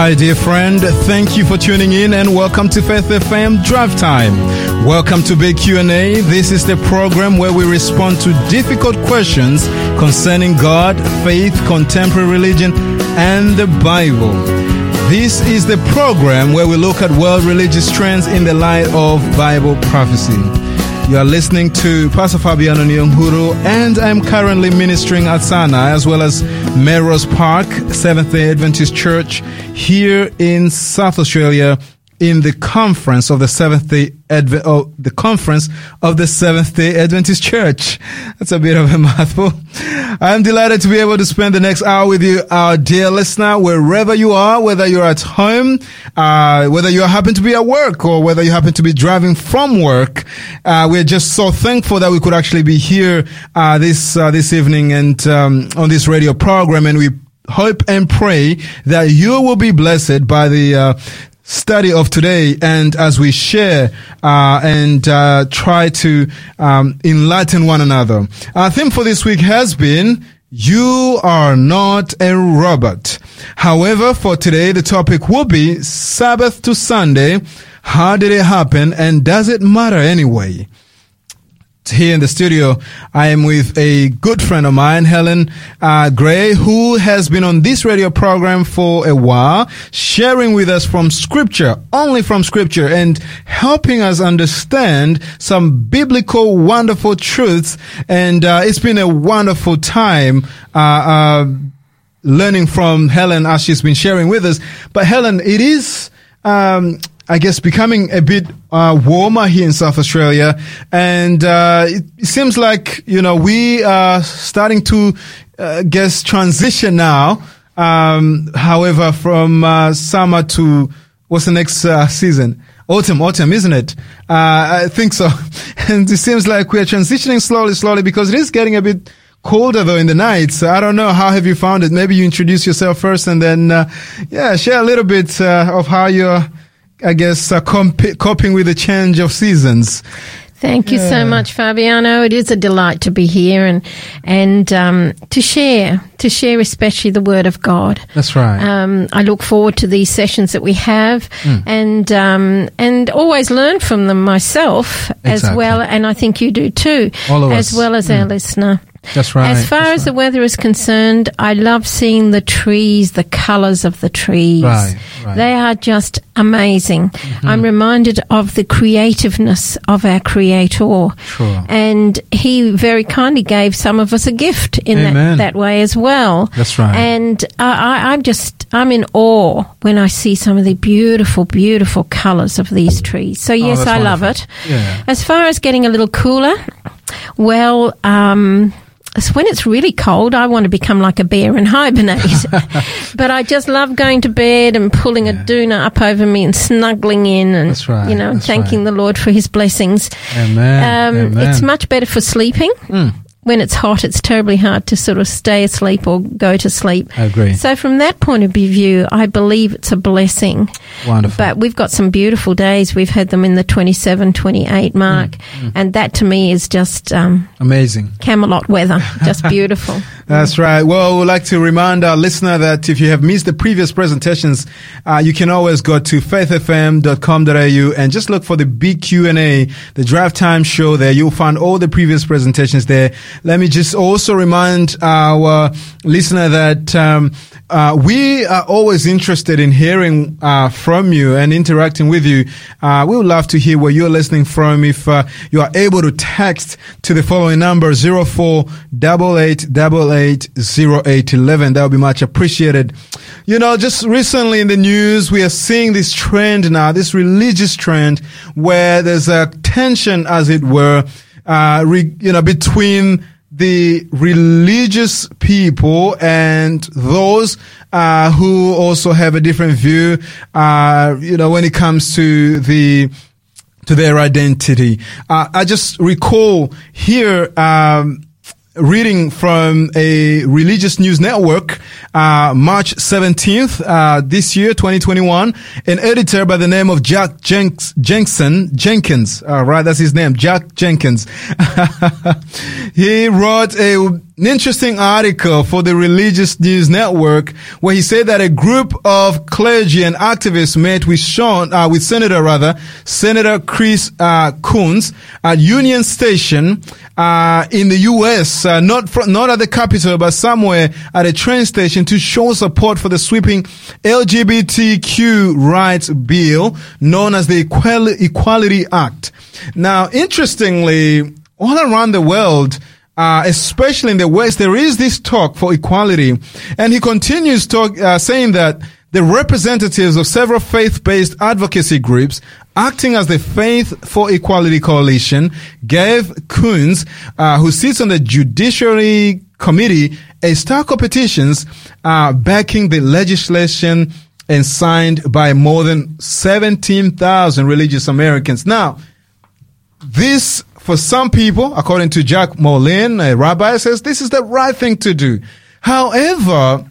Hi, dear friend. Thank you for tuning in and welcome to Faith FM Drive Time. Welcome to Big Q&A. This is the program where we respond to difficult questions concerning God, faith, contemporary religion, and the Bible. This is the program where we look at world religious trends in the light of Bible prophecy. You are listening to Pastor Fabiano Nyonguru, and I'm currently ministering at Sana as well as Melrose Park, Seventh day Adventist Church here in South Australia in the conference of the Seventh Day Advent, oh, the conference of the Seventh Day Adventist Church. That's a bit of a mouthful. I'm delighted to be able to spend the next hour with you, our dear listener, wherever you are, whether you're at home, uh, whether you happen to be at work, or whether you happen to be driving from work. Uh, we're just so thankful that we could actually be here uh, this uh, this evening and um, on this radio program, and we hope and pray that you will be blessed by the uh, study of today and as we share uh, and uh, try to um, enlighten one another. Our theme for this week has been you are not a robot. However, for today, the topic will be Sabbath to Sunday. How did it happen and does it matter anyway? Here in the studio, I am with a good friend of mine, Helen uh, Gray, who has been on this radio program for a while, sharing with us from scripture, only from scripture, and helping us understand some biblical, wonderful truths. And uh, it's been a wonderful time. Uh, uh learning from Helen as she's been sharing with us. But Helen, it is um, I guess, becoming a bit uh, warmer here in South Australia, and uh, it seems like you know we are starting to uh, guess transition now. Um, however, from uh, summer to what's the next uh, season? Autumn, autumn, isn't it? Uh, I think so. and it seems like we are transitioning slowly, slowly because it is getting a bit colder though in the nights. I don't know. How have you found it? Maybe you introduce yourself first and then, uh, yeah, share a little bit uh, of how you're I guess, uh, comp- coping with the change of seasons. Thank you yeah. so much, Fabiano. It is a delight to be here and and um, to share to share especially the Word of God. That's right. Um, I look forward to these sessions that we have mm. and um, and always learn from them myself exactly. as well, and I think you do too, as well as mm. our listener. That's right. As far That's as right. the weather is concerned, I love seeing the trees, the colours of the trees. Right, right. They are just amazing. Mm-hmm. I'm reminded of the creativeness of our Creator. Sure. And He very kindly gave some of us a gift in that, that way as well. That's right. And I, I'm just, I'm in awe when I see some of the beautiful, beautiful colours of these trees. So, oh, yes, oh, I wonderful. love it. Yeah. As far as getting a little cooler, well, um, so when it's really cold, I want to become like a bear and hibernate. but I just love going to bed and pulling yeah. a doona up over me and snuggling in and, right, you know, thanking right. the Lord for his blessings. Amen. Um, Amen. It's much better for sleeping. Mm when it's hot, it's terribly hard to sort of stay asleep or go to sleep. I agree. So from that point of view, I believe it's a blessing. Wonderful. But we've got some beautiful days. We've had them in the 27, 28 mark. Mm, mm. And that to me is just um, amazing. Camelot weather. Just beautiful. That's right. Well, we'd like to remind our listener that if you have missed the previous presentations, uh, you can always go to faithfm.com.au and just look for the big Q&A, the drive time show there. You'll find all the previous presentations there. Let me just also remind our listener that um, uh, we are always interested in hearing uh, from you and interacting with you. Uh, we would love to hear where you're listening from. If uh, you are able to text to the following number zero four double eight double eight zero eight eleven, that would be much appreciated. You know, just recently in the news, we are seeing this trend now, this religious trend, where there's a tension, as it were uh, re, you know, between the religious people and those uh, who also have a different view, uh, you know, when it comes to the to their identity. Uh, I just recall here. Um, reading from a religious news network, uh, March 17th, uh, this year, 2021, an editor by the name of Jack Jenks, Jenkson, Jenkins, uh, right, that's his name, Jack Jenkins. he wrote a an interesting article for the Religious News Network where he said that a group of clergy and activists met with Sean, uh, with Senator rather, Senator Chris uh, Coons at Union Station uh, in the U.S., uh, not not at the Capitol, but somewhere at a train station to show support for the sweeping LGBTQ rights bill known as the Equal- Equality Act. Now, interestingly, all around the world, uh, especially in the West, there is this talk for equality. And he continues talk, uh, saying that the representatives of several faith-based advocacy groups acting as the Faith for Equality Coalition gave Coons, uh, who sits on the Judiciary Committee, a star competitions uh, backing the legislation and signed by more than 17,000 religious Americans. Now, this for some people, according to Jack Moline, a rabbi, says this is the right thing to do. However,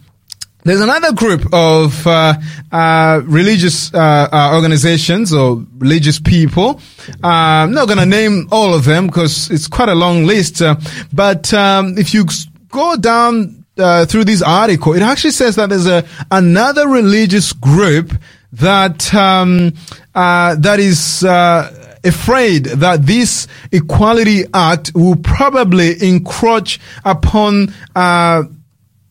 there's another group of uh, uh, religious uh, uh organizations or religious people. Uh, I'm not going to name all of them because it's quite a long list. Uh, but um, if you go down through this article, it actually says that there's a another religious group that um, that is afraid that this Equality Act will probably encroach upon uh,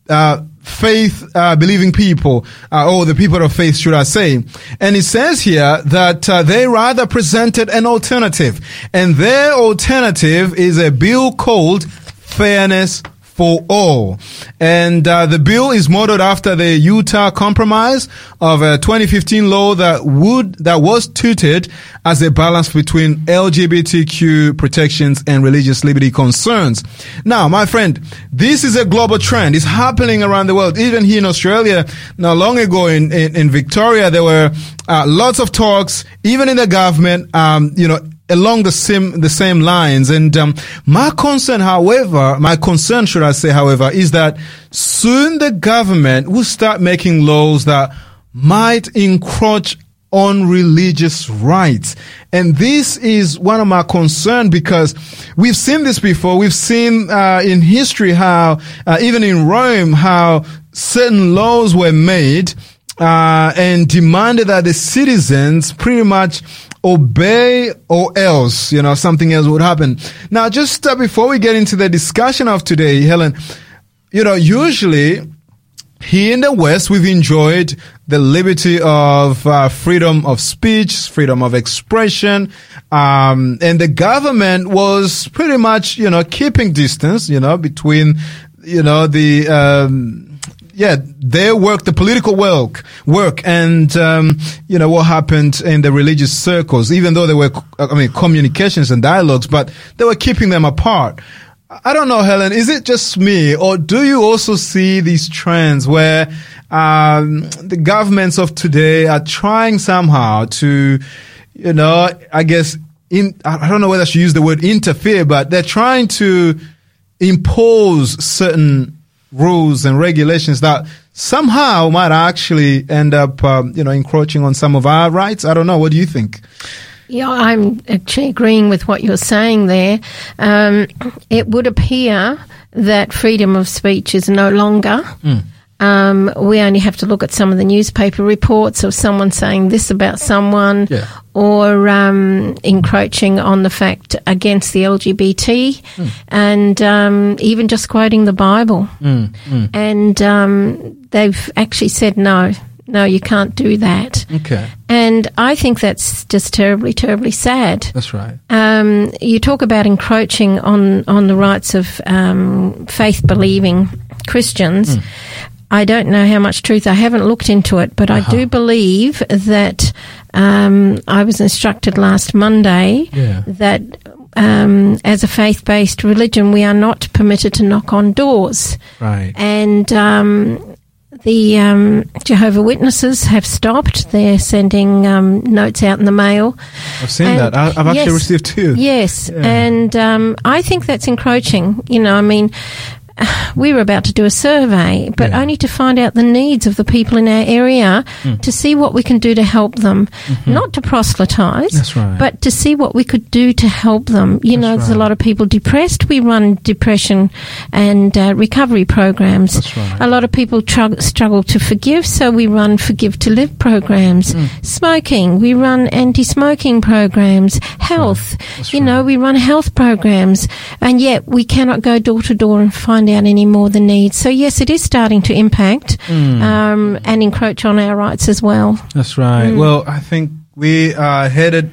uh, faith uh, believing people, uh, or the people of faith, should I say. And it says here that uh, they rather presented an alternative. And their alternative is a bill called Fairness for all. And uh, the bill is modeled after the Utah Compromise of a 2015 law that would that was touted as a balance between LGBTQ protections and religious liberty concerns. Now, my friend, this is a global trend. It's happening around the world. Even here in Australia, not long ago in in, in Victoria, there were uh, lots of talks, even in the government. Um, you know along the same the same lines. And um, my concern, however, my concern, should I say, however, is that soon the government will start making laws that might encroach on religious rights. And this is one of my concerns because we've seen this before. We've seen uh, in history how, uh, even in Rome, how certain laws were made uh, and demanded that the citizens pretty much obey or else, you know, something else would happen. Now, just uh, before we get into the discussion of today, Helen, you know, usually here in the West, we've enjoyed the liberty of uh, freedom of speech, freedom of expression, um, and the government was pretty much, you know, keeping distance, you know, between, you know, the um, yeah, their work, the political work, work, and um, you know what happened in the religious circles. Even though there were, I mean, communications and dialogues, but they were keeping them apart. I don't know, Helen. Is it just me, or do you also see these trends where um, the governments of today are trying somehow to, you know, I guess in I don't know whether I should use the word interfere, but they're trying to impose certain rules and regulations that somehow might actually end up, um, you know, encroaching on some of our rights. I don't know. What do you think? Yeah, I'm actually agreeing with what you're saying there. Um, it would appear that freedom of speech is no longer. Mm. Um, we only have to look at some of the newspaper reports of someone saying this about someone yeah. or um, encroaching on the fact against the LGBT mm. and um, even just quoting the Bible. Mm, mm. And um, they've actually said no. No, you can't do that. Okay. And I think that's just terribly, terribly sad. That's right. Um, you talk about encroaching on, on the rights of um, faith believing Christians. I don't know how much truth. I haven't looked into it, but uh-huh. I do believe that um, I was instructed last Monday yeah. that um, as a faith based religion, we are not permitted to knock on doors. Right. And um, the um, Jehovah Witnesses have stopped. They're sending um, notes out in the mail. I've seen and that. I, have actually yes, received two. Yes, yeah. and um, I think that's encroaching. You know, I mean, we were about to do a survey, but Yeah. only to find out the needs of the people in our area Mm. to see what we can do to help them, not to proselytize, Mm-hmm. That's right. but to see what we could do to help them. You That's know, there's a lot of people depressed. We run depression and uh, recovery programs. Right. A lot of people trug- struggle to forgive, so we run Forgive to Live programs. Mm. Smoking, we run anti-smoking programs. Health, you right. know, we run health programs, and yet we cannot go door to door and find out any more than needs. So yes, it is starting to impact Mm. um, and encroach on our rights as well. That's right. Mm. Well, I think we are headed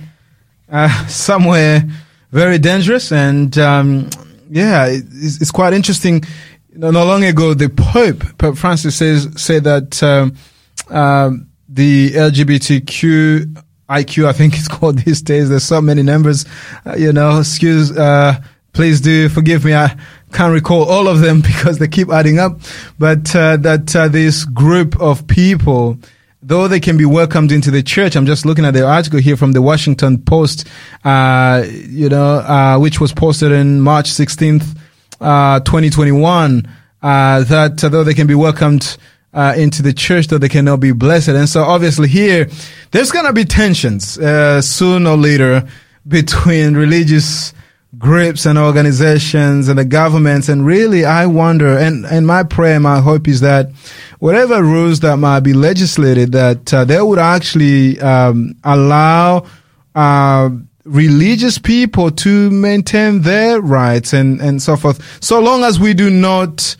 uh, somewhere very dangerous, and um, yeah, it's, it's quite interesting. Not long ago, the Pope, Pope Francis, says said that um, um, the LGBTQ IQ, I think it's called these days. There's so many numbers. Uh, you know, excuse, uh, please do forgive me. I can't recall all of them because they keep adding up. But uh, that uh, this group of people, though they can be welcomed into the church, I'm just looking at the article here from the Washington Post, uh, you know, uh, which was posted in March 16th, uh, 2021, uh, that though they can be welcomed uh, into the church, though they cannot be blessed. And so obviously here, there's going to be tensions uh, sooner or later between religious groups and organizations and the governments. And really, I wonder, and, and my prayer, my hope is that whatever rules that might be legislated, that uh, they would actually um, allow uh, religious people to maintain their rights and, and so forth. So long as we do not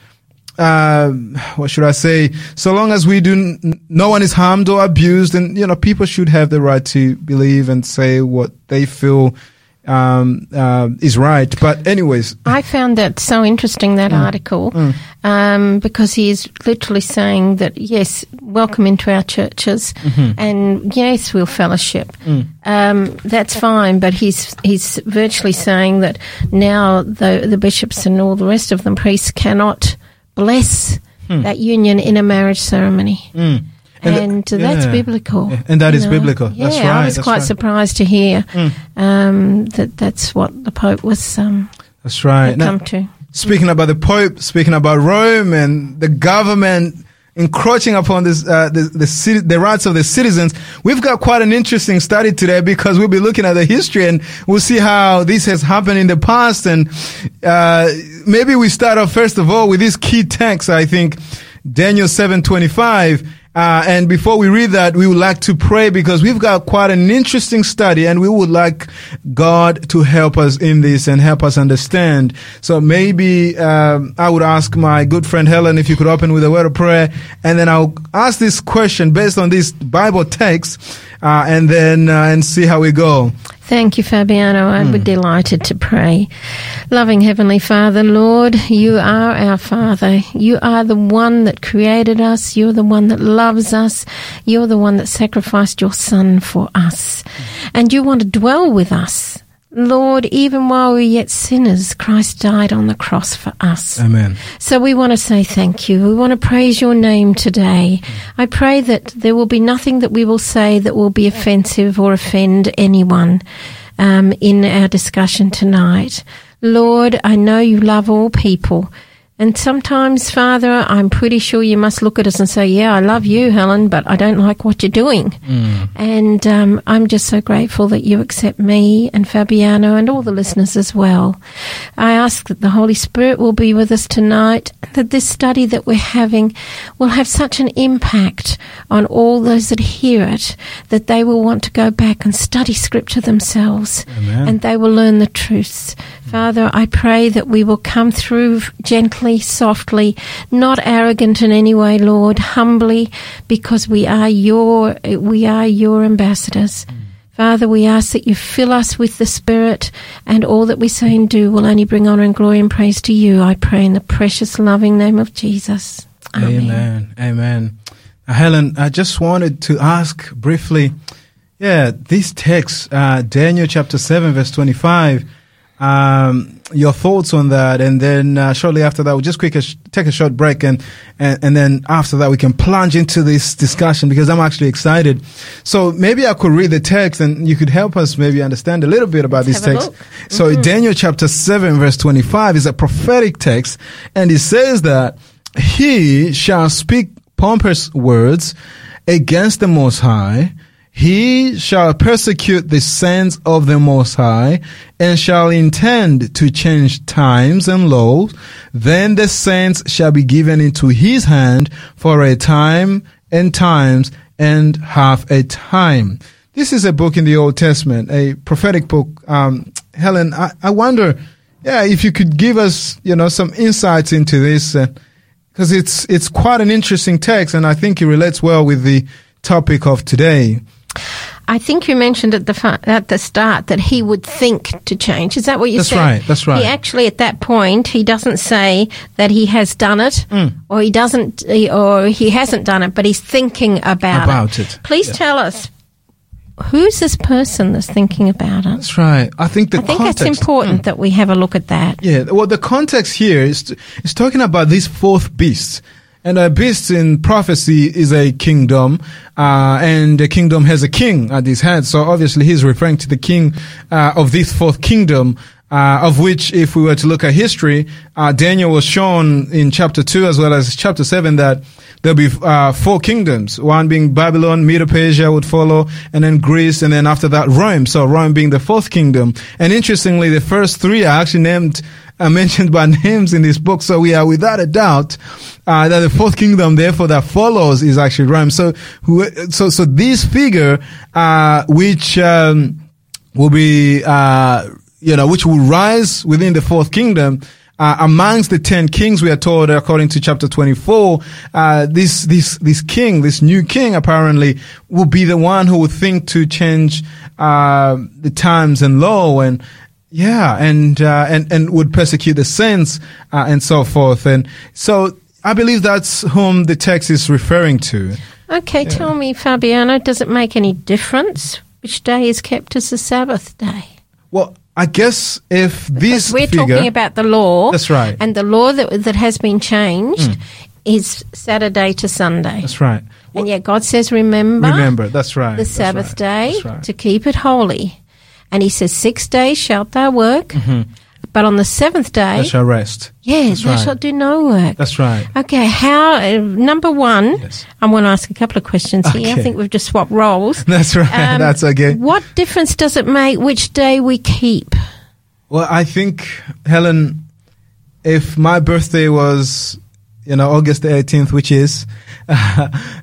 uh, what should I say? So long as we do, no one is harmed or abused, and you know, people should have the right to believe and say what they feel um, uh, is right. But anyways, I found that so interesting that article um, because he is literally saying that yes, welcome into our churches, and yes, we'll fellowship. Um, that's fine, but he's he's virtually saying that now the the bishops and all the rest of them priests cannot bless that union in a marriage ceremony. Mm. And, th- that's yeah. biblical. Yeah, and that is is biblical. Yeah, That's I was quite right. Mm. surprised to hear um, that that's what the Pope was um, that's right. Now, come to. speaking about the Pope, speaking about Rome and the government encroaching upon this, uh, the, the, citi- the rights of the citizens, we've got quite an interesting study today because we'll be looking at the history and we'll see how this has happened in the past. And, uh, maybe we start off first of all with this key text, I think, Daniel 725. Uh, and before we read that, we would like to pray because we've got quite an interesting study and we would like God to help us in this and help us understand. So maybe, um, I would ask my good friend Helen if you could open with a word of prayer and then I'll ask this question based on this Bible text, uh, and then, uh, and see how we go. Thank you, Fabiano. I'd be delighted to pray. Loving Heavenly Father, Lord, you are our Father. You are the one that created us. You're the one that loves us. You're the one that sacrificed your Son for us. And you want to dwell with us. Lord, even while we were yet sinners, Christ died on the cross for us. Amen. So we want to say thank you. We want to praise your name today. I pray that there will be nothing that we will say that will be offensive or offend anyone um, in our discussion tonight. Lord, I know you love all people. And sometimes, Father, I'm pretty sure you must look at us and say, Yeah, I love you, Helen, but I don't like what you're doing. And um, I'm just so grateful that you accept me and Fabiano and all the listeners as well. I ask that the Holy Spirit will be with us tonight, that this study that we're having will have such an impact on all those that hear it that they will want to go back and study Scripture themselves Amen. and they will learn the truths. Father, I pray that we will come through gently, softly, not arrogant in any way, Lord, humbly, because we are your we are your ambassadors. Father, we ask that you fill us with the Spirit, and all that we say and do will only bring honor and glory and praise to you. I pray in the precious, loving name of Jesus. Amen. Amen. Amen. Uh, Helen, I just wanted to ask briefly. Yeah, this text, uh, Daniel chapter 7, verse 25, um, your thoughts on that, and then uh, shortly after that, we'll just quick a sh- take a short break, and, and and then after that, we can plunge into this discussion because I'm actually excited. So maybe I could read the text, and you could help us maybe understand a little bit about Let's this text. look. So Daniel chapter seven verse twenty five is a prophetic text, and it says that he shall speak pompous words against the Most High. He shall persecute the saints of the Most High and shall intend to change times and laws. Then the saints shall be given into his hand for a time and times and half a time. This is a book in the Old Testament, a prophetic book. Um, Helen, I, I wonder, yeah, if you could give us, you know, some insights into this, because it's it's quite an interesting text, and I think it relates well with the topic of today. I think you mentioned at the at the start that he would think to change. Is that what you That's said? That's right, that's right. He actually, at that point, he doesn't say that he has done it, Mm. or he doesn't, or he hasn't done it, but he's thinking about, About it. Please Yeah. tell us who's this person that's thinking about it. That's right. I think the I think context. it's important that we have a look at that. Yeah, well, the context here is is talking about this fourth beast. And a beast in prophecy is a kingdom, uh, and the kingdom has a king at his head. So obviously he's referring to the king, uh, of this fourth kingdom, uh, of which if we were to look at history, uh, Daniel was shown in chapter two as well as chapter seven that there'll be, uh, four kingdoms. One being Babylon, Medo-Persia would follow, and then Greece, and then after that Rome. So Rome being the fourth kingdom. And interestingly, the first three are actually named are mentioned by names in this book. So we are without a doubt uh, that the fourth kingdom, therefore, that follows is actually Rome. So, so, so this figure, uh, which um, will be, uh, you know, which will rise within the fourth kingdom. Uh, amongst the ten kings, we are told, according to chapter twenty-four, uh, this this this king, this new king, apparently, will be the one who will think to change uh, the times and law and yeah, and uh, and and would persecute the saints uh, and so forth. And so I believe that's whom the text is referring to. Okay, tell me, Fabiano, does it make any difference which day is kept as the Sabbath day? Well, I guess if this we're figure, talking about the law. That's right. And the law that, that has been changed hmm. is Saturday to Sunday. that's right. and yet God says, remember, Remember, that's right. the that's Sabbath right, day right. to keep it holy. And he says, six days shalt thou work, mm-hmm. But on the seventh day, Mm-hmm. shall rest. yeah, that's right. shalt do no work. That's right. Okay, how, uh, number one, Yes. I want to ask a couple of questions here. I think we've just swapped roles. That's right. Um, that's okay. What difference does it make which day we keep? Well, I think, Helen, if my birthday was, you know, August the 18th, which is,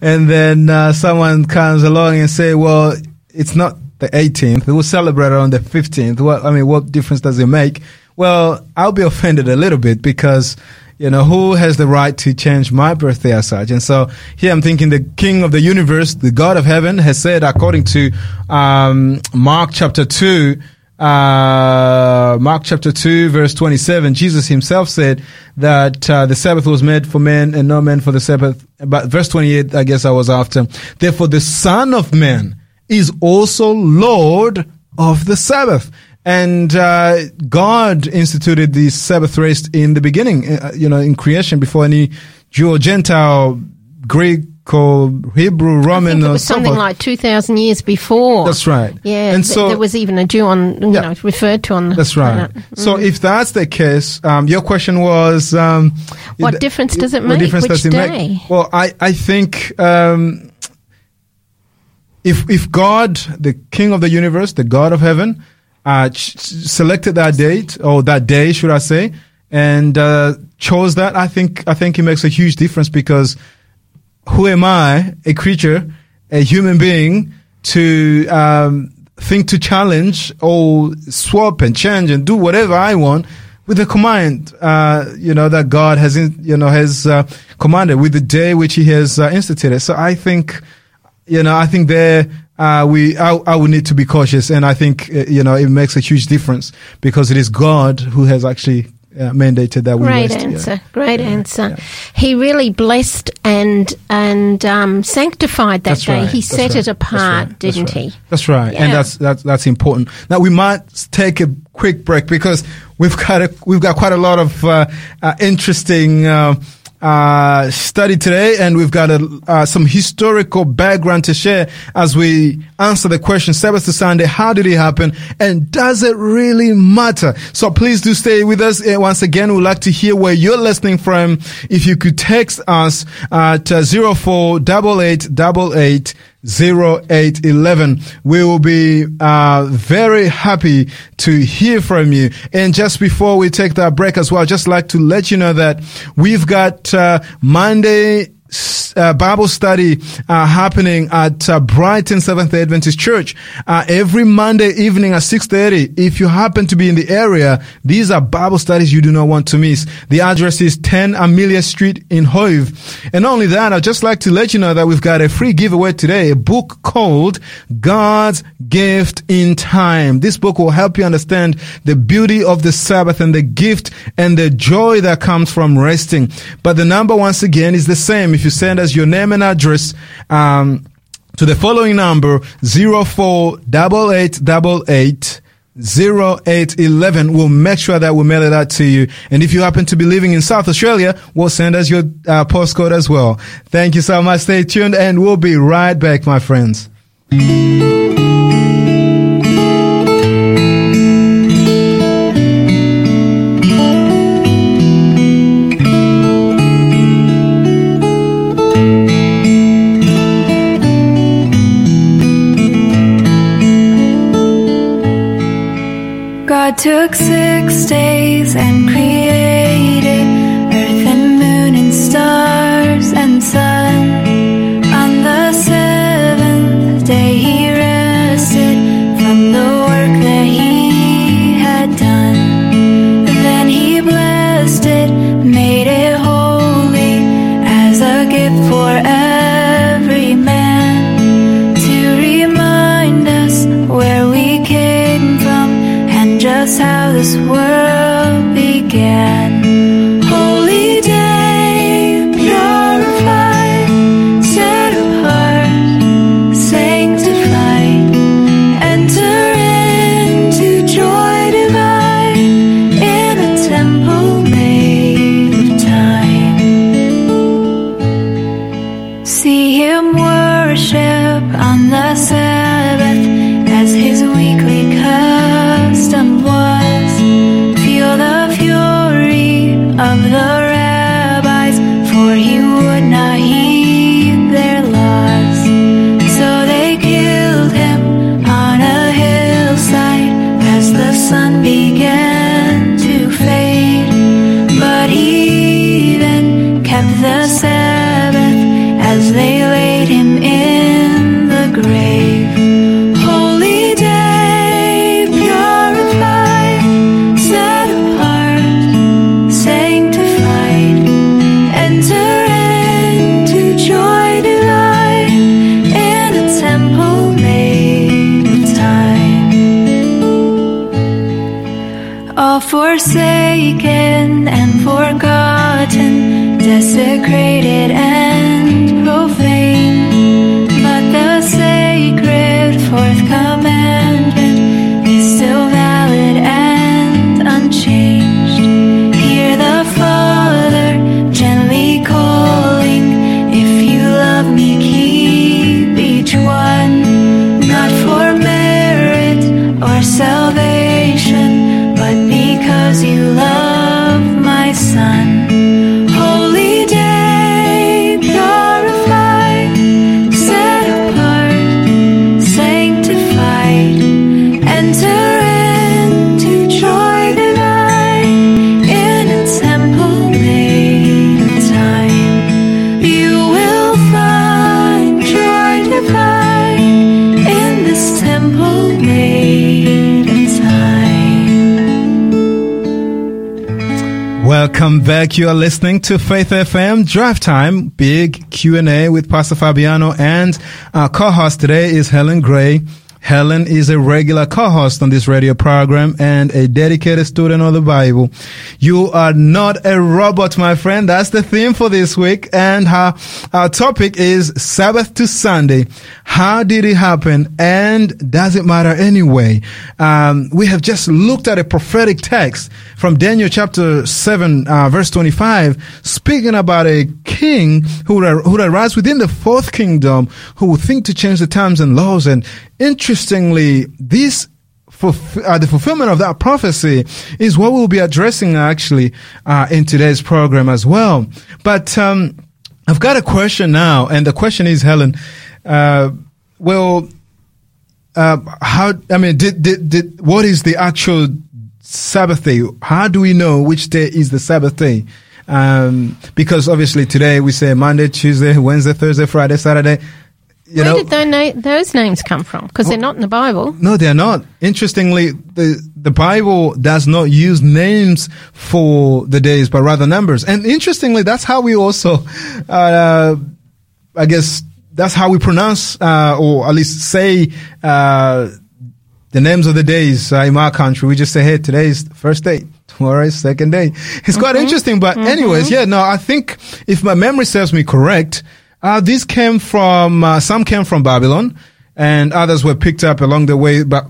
and then uh, someone comes along and say, well, it's not the 18th, we'll celebrate it on the 15th. Well, I mean, what difference does it make? Well, I'll be offended a little bit because, you know, who has the right to change my birthday as such? And so here I'm thinking the King of the universe, the God of heaven has said, according to um, Mark chapter 2, uh, Mark chapter 2, verse 27, Jesus himself said that uh, the Sabbath was made for men and no man for the Sabbath. But verse 28, I guess I was after. Therefore, the Son of Man is also Lord of the Sabbath. And uh, God instituted the Sabbath rest in the beginning, uh, you know, in creation before any Jew or Gentile, Greek or Hebrew, Roman, or so something like 2,000 years before. That's right. Yeah, And th- so there was even a Jew on, you Yeah. know, referred to on That's right. planet. So if that's the case, um, your question was, um, What it- difference does it what make? difference Which does it day? make? Well, I I think um, if if God, the King of the universe, the God of heaven, uh, ch- selected that date or that day, should I say, and uh, chose that, I think I think it makes a huge difference because who am I, a creature, a human being, to um, think to challenge or swap and change and do whatever I want with the command, uh, you know, that God has, in, you know, has uh, commanded with the day which He has uh, instituted. So I think, you know, I think there uh, we, I, I would need to be cautious, and I think, uh, you know, it makes a huge difference because it is God who has actually uh, mandated that we Great rest. yeah. answer. Great Yeah, answer. yeah. He really blessed and and um, sanctified that That's day. right, He set right, it that's apart, right, didn't right. he? That's right, and that's that's that's important. Now we might take a quick break because we've got a, we've got quite a lot of uh, uh, interesting uh, study today, and we've got a, uh, some historical background to share as we answer the question, Sabbath to Sunday, how did it happen, and does it really matter? So please do stay with us. Uh, once again, we'd like to hear where you're listening from. If you could text us at uh, 048888 0811. We will be uh, very happy to hear from you. And just before we take that break as well, I'd just like to let you know that we've got uh, Monday uh, Bible study uh, happening at uh, Brighton Seventh Day Adventist Church uh, every Monday evening at six thirty. If you happen to be in the area, these are Bible studies you do not want to miss. The address is ten Amelia Street in Hove. And not only that, I'd just like to let you know that we've got a free giveaway today, a book called God's Gift in Time. This book will help you understand the beauty of the Sabbath and the gift and the joy that comes from resting. But the number once again is the same. If you send us your name and address, um, to the following number, 048888 0811. We'll make sure that we mail it out to you. And if you happen to be living in South Australia, we'll send us your uh, postcode as well. Thank you so much. Stay tuned and we'll be right back, my friends. Took six days You are listening to Faith FM Drive Time, big Q&A with Pastor Fabiano and our co-host today is Helen Gray. Helen is a regular co-host on this radio program and a dedicated student of the Bible. You are not a robot, my friend. That's the theme for this week. And our, our topic is Sabbath to Sunday. How did it happen? And does it matter anyway? Um, we have just looked at a prophetic text from Daniel chapter 7, uh, verse 25, speaking about a king who would, arise within the fourth kingdom who would think to change the times and laws. And interestingly, this uh, the fulfillment of that prophecy is what we'll be addressing actually uh, in today's program as well. But um, I've got a question now, and the question is, Helen, uh, well, uh, how? I mean, did, did did what is the actual Sabbath day? How do we know which day is the Sabbath day? Um, because obviously today we say Monday, Tuesday, Wednesday, Thursday, Friday, Saturday. You Where know, did those, na- those names come from? Because they're not in the Bible. no, they're not. Interestingly, the the Bible does not use names for the days, but rather numbers. And interestingly, that's how we also, uh, I guess, that's how we pronounce uh, or at least say uh, the names of the days uh, in our country. We just say, "Hey, today's the first day." Tomorrow is second day. It's quite interesting, but anyways, yeah, no, I think if my memory serves me correct, uh, these came from, uh, some came from Babylon and others were picked up along the way, but,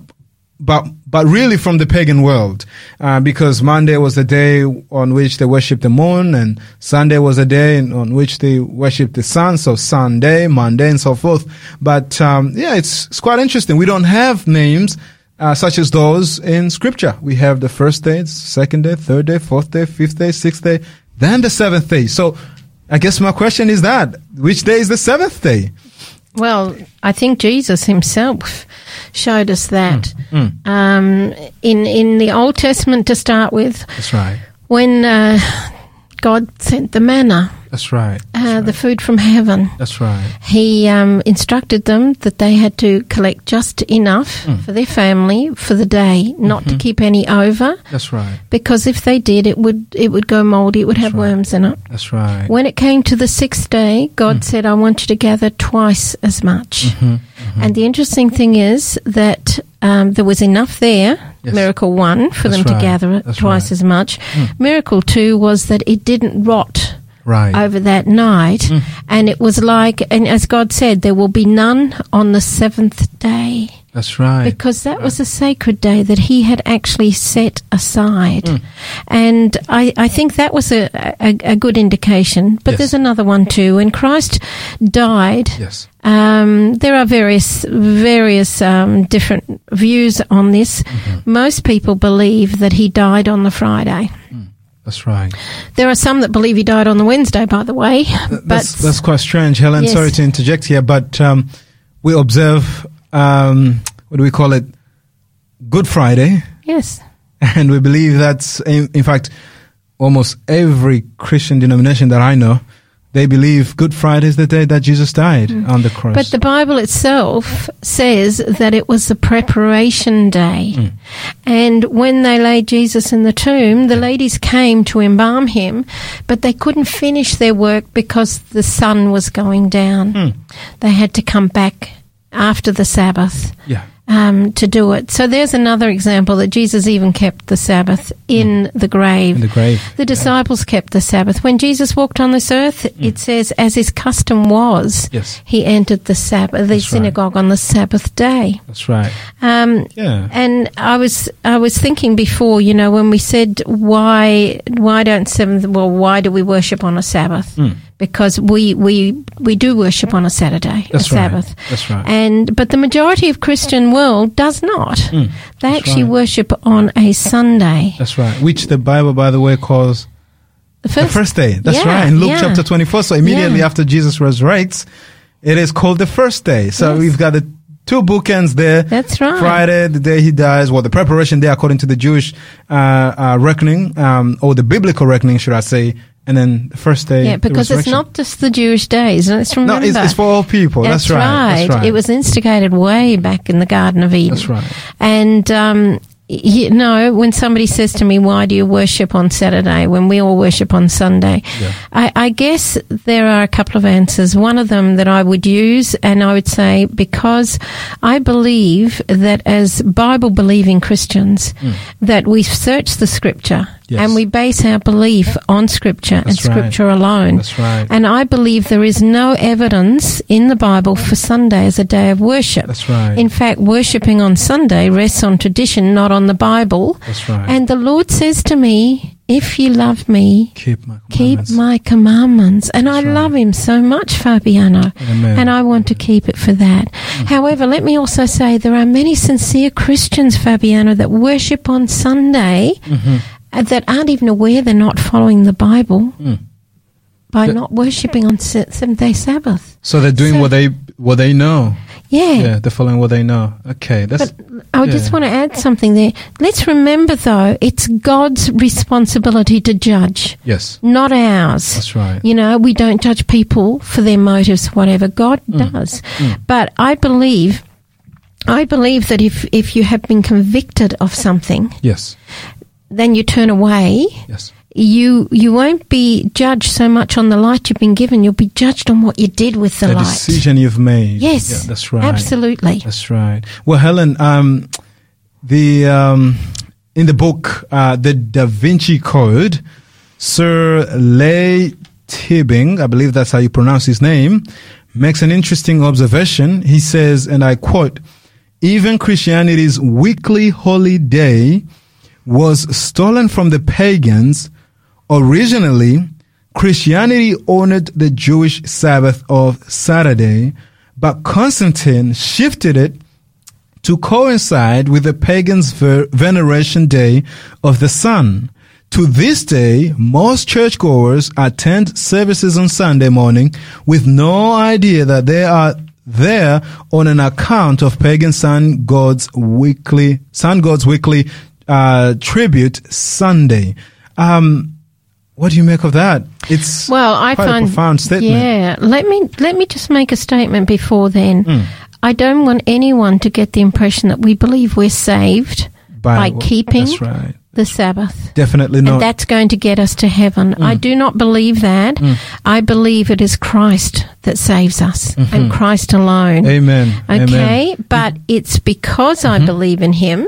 but, but really from the pagan world, uh, because Monday was the day on which they worshiped the moon and Sunday was the day on which they worshiped the sun. So Sunday, Monday and so forth. But, um, yeah, it's, it's quite interesting. We don't have names, uh, such as those in scripture. We have the first day, second day, third day, fourth day, fifth day, sixth day, then the seventh day. So I guess my question is that which day is the seventh day? Well, I think Jesus himself showed us that Mm, Um, in in the Old Testament to start with, That's right. when uh, God sent the manna, That's right. uh, the food from heaven. That's right. He um, instructed them that they had to collect just enough for their family for the day, not to keep any over, That's right. because if they did, it would it would go mouldy. It would have right. worms in it. That's right. When it came to the sixth day, God said, "I want you to gather twice as much." And the interesting thing is that um, there was enough there. Yes. Miracle one for That's them to gather it twice right. as much. Miracle two was that it didn't rot Right. over that night. And it was like, and as God said, there will be none on the seventh day. That's right. Because that was a sacred day that he had actually set aside. Mm. And I, I think that was a, a, a good indication. But Yes. there's another one too. When Christ died, yes. um, there are various various um, different views on this. Mm-hmm. Most people believe that he died on the Friday. That's right. There are some that believe he died on the Wednesday, by the way. But That's that's quite strange, Helen. Yes. Sorry to interject here, but um, we observe um, what do we call it? Good Friday, yes, and we believe that's in, in fact almost every Christian denomination that I know. They believe Good Friday is the day that Jesus died on the cross. Mm. but the Bible itself says that it was the preparation day. Mm. And when they laid Jesus in the tomb, the ladies came to embalm him, but they couldn't finish their work because the sun was going down. Hmm. They had to come back after the Sabbath. yeah, um, to do it. So there's another example that Jesus even kept the Sabbath in the grave. in the grave. the disciples kept the Sabbath. When Jesus walked on this earth, it says, as his custom was. Yes. he entered the Sabbath, the That's right. synagogue on the Sabbath day. That's right. Um, Yeah. and I was I was thinking before, you know, when we said why why don't seventh well why do we worship on a Sabbath? Mm. Because we, we we do worship on a Saturday, That's a right. Sabbath. That's right. And but the majority of Christian world does not. They Mm. That's actually right. worship on a Sunday. That's right. Which the Bible, by the way, calls The the first day. That's Yeah, right. In Luke yeah. chapter 24. So immediately Yeah. after Jesus resurrects, it is called the first day. So Yes. we've got the two bookends there. That's right. Friday, the day he dies, well, the preparation day according to the Jewish uh, uh, reckoning, um, or the biblical reckoning, should I say, and then the first day. Yeah, because it's not just the Jewish days. Let's No, it's, it's for all people. That's, right. That's right. It was instigated way back in the Garden of Eden. That's right. And um, you know, when somebody says to me, "Why do you worship on Saturday when we all worship on Sunday?" Yeah. I, I guess there are a couple of answers. One of them that I would use, and I would say because I believe that as Bible believing Christians, that we search the Scripture Yes. and we base our belief on Scripture and That's right. Scripture alone. That's right. And I believe there is no evidence in the Bible for Sunday as a day of worship. That's right. In fact, worshipping on Sunday rests on tradition, not on the Bible. That's right. And the Lord says to me, if you love me, keep my keep commandments. my commandments. And I right. love him so much, Fabiano. Amen. And I want to keep it for that. However, let me also say there are many sincere Christians, Fabiano, that worship on Sunday Mm-hmm. That aren't even aware they're not following the Bible Mm. by The- not worshipping on se- seventh day Sabbath. So they're doing So- what they what they know. Yeah. Yeah, they're following what they know. Okay, that's But I just want to add something there. Let's remember, though, it's God's responsibility to judge, yes, not ours. that's right. You know, we don't judge people for their motives, whatever. God Mm. does. But I believe, I believe that if, if you have been convicted of something, Yes, then you turn away. yes, You you won't be judged so much on the light you've been given. You'll be judged on what you did with the, the light. decision you've made. Yes, yeah, that's right. Absolutely. That's right. Well, Helen, um, the um, in the book uh, the Da Vinci Code, Sir Leigh Tibbing, I believe that's how you pronounce his name, makes an interesting observation. He says, and I quote: "Even Christianity's weekly holy day was stolen from the pagans." Originally, Christianity honored the Jewish Sabbath of Saturday, but Constantine shifted it to coincide with the pagans' ver- veneration day of the sun. To this day, most churchgoers attend services on Sunday morning with no idea that they are there on an account of pagan sun god's weekly sun god's weekly uh, tribute Sunday. Um, what do you make of that? It's Well, I quite find a profound statement. Yeah, let me let me just make a statement before then. Hmm. I don't want anyone to get the impression that we believe we're saved by, keeping That's right. The Sabbath. Definitely And not. that's going to get us to heaven. Hmm. I do not believe that. I believe it is Christ that saves us and Christ alone. Mm-hmm. Amen. Okay, Amen. but it's because I believe in Him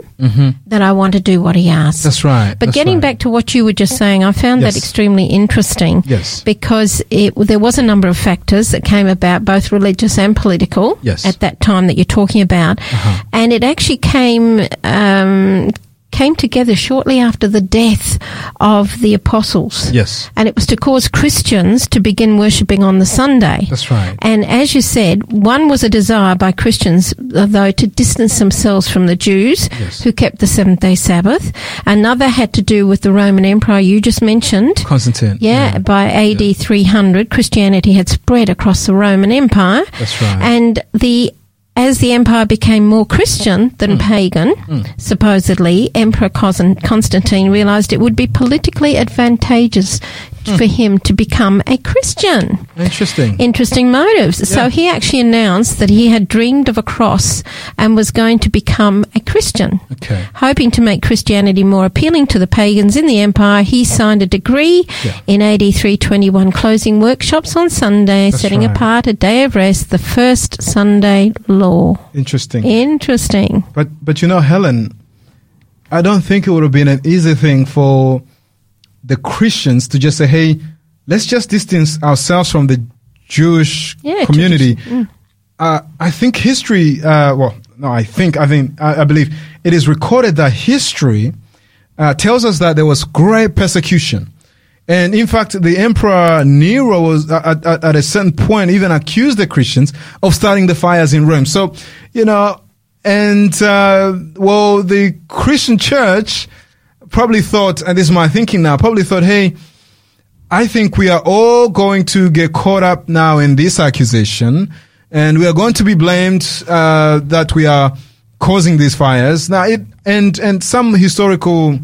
that I want to do what He asks. That's right. But That's getting right. back to what you were just saying, I found Yes. that extremely interesting. Yes. Because it, there was a number of factors that came about, both religious and political, Yes. Uh-huh. at that time that you're talking about, and it actually came. Um, came together shortly after the death of the apostles. Yes. And it was to cause Christians to begin worshipping on the Sunday. That's right. And as you said, one was a desire by Christians, though, to distance themselves from the Jews Yes. who kept the seventh day Sabbath. Another had to do with the Roman Empire you just mentioned. Constantine. Yeah, by AD 300, Christianity had spread across the Roman Empire. That's right. And the as the empire became more Christian than hmm. pagan, hmm. supposedly, Emperor Constantine realized it would be politically advantageous For him to become a Christian Interesting. interesting motives. So he actually announced that he had dreamed of a cross and was going to become a Christian. okay. Hoping to make Christianity more appealing to the pagans in the empire, he signed a decree Yeah. in AD 321, closing workshops on Sunday, That's setting right. apart a day of rest, the first Sunday law. Interesting. Interesting. But but you know, Helen, I don't think it would have been an easy thing for the Christians to just say, "Hey, let's just distance ourselves from the Jewish Yeah, community." tradition. Uh, I think history. Uh, well, no, I think I think I, I believe it is recorded that history uh, tells us that there was great persecution. And in fact, the Emperor Nero was at, at, at a certain point even accused the Christians of starting the fires in Rome. So, you know, and uh, well, the Christian church probably thought, and this is my thinking now, probably thought, hey, I think we are all going to get caught up now in this accusation, and we are going to be blamed uh, that we are causing these fires. Now, it and and some historical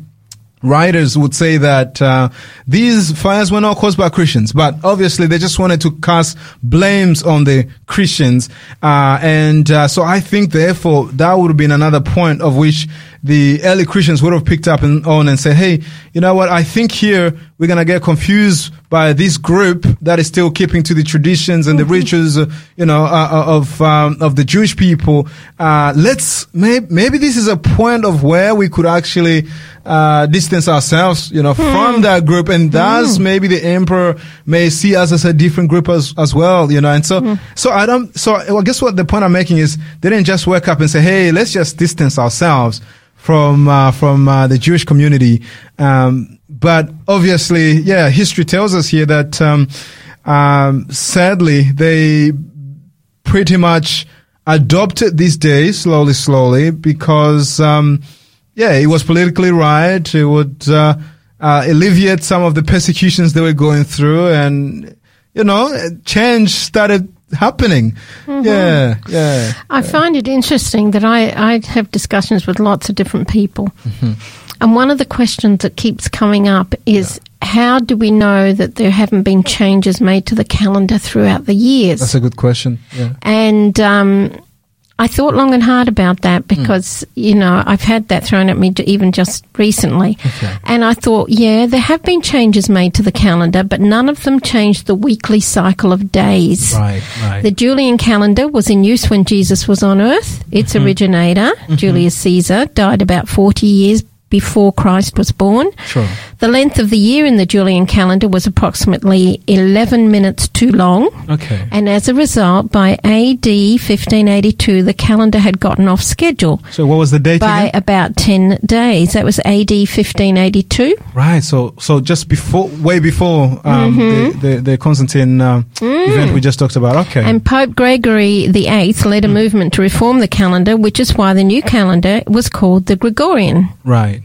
writers would say that uh, these fires were not caused by Christians, but obviously they just wanted to cast blames on the Christians, uh, and uh, so I think therefore that would have been another point of which the early Christians would have picked up and on and said, "Hey, you know what? I think here we're gonna get confused by this group that is still keeping to the traditions and the rituals, uh, you know, uh, uh, of um, of the Jewish people. Uh, let's maybe maybe this is a point of where we could actually uh, distance ourselves, you know, from that group, and thus maybe the emperor may see us as a different group as as well, you know. And so, so I don't. So I guess what the point I'm making is they didn't just wake up and say, "Hey, let's just distance ourselves." From uh, from uh, the Jewish community, um, but obviously, yeah, history tells us here that um, um, sadly they pretty much adopted these days slowly, slowly because um, yeah, it was politically right. It would uh, uh, alleviate some of the persecutions they were going through, and you know, change started happening. Yeah, yeah. I find it interesting that I, I have discussions with lots of different people. Mm-hmm. And one of the questions that keeps coming up is how do we know that there haven't been changes made to the calendar throughout the years? That's a good question. Yeah. And um, I thought long and hard about Hmm. that because, you know, I've had that thrown at me even just recently. Okay. And I thought, yeah, there have been changes made to the calendar, but none of them changed the weekly cycle of days. Right, right. The Julian calendar was in use when Jesus was on earth. Its Mm-hmm. originator, Julius Caesar, died about 40 years before Christ was born. Sure. The length of the year in the Julian calendar was approximately 11 minutes too long. Okay. And as a result, by AD 1582, the calendar had gotten off schedule So what was the date by again? about 10 days. That was AD 1582. Right. So so just before, way before um, Mm-hmm. the, the the Constantine uh, event we just talked about. Okay. Mm. And Pope Gregory VIII led a movement to reform the calendar, which is why the new calendar was called the Gregorian right.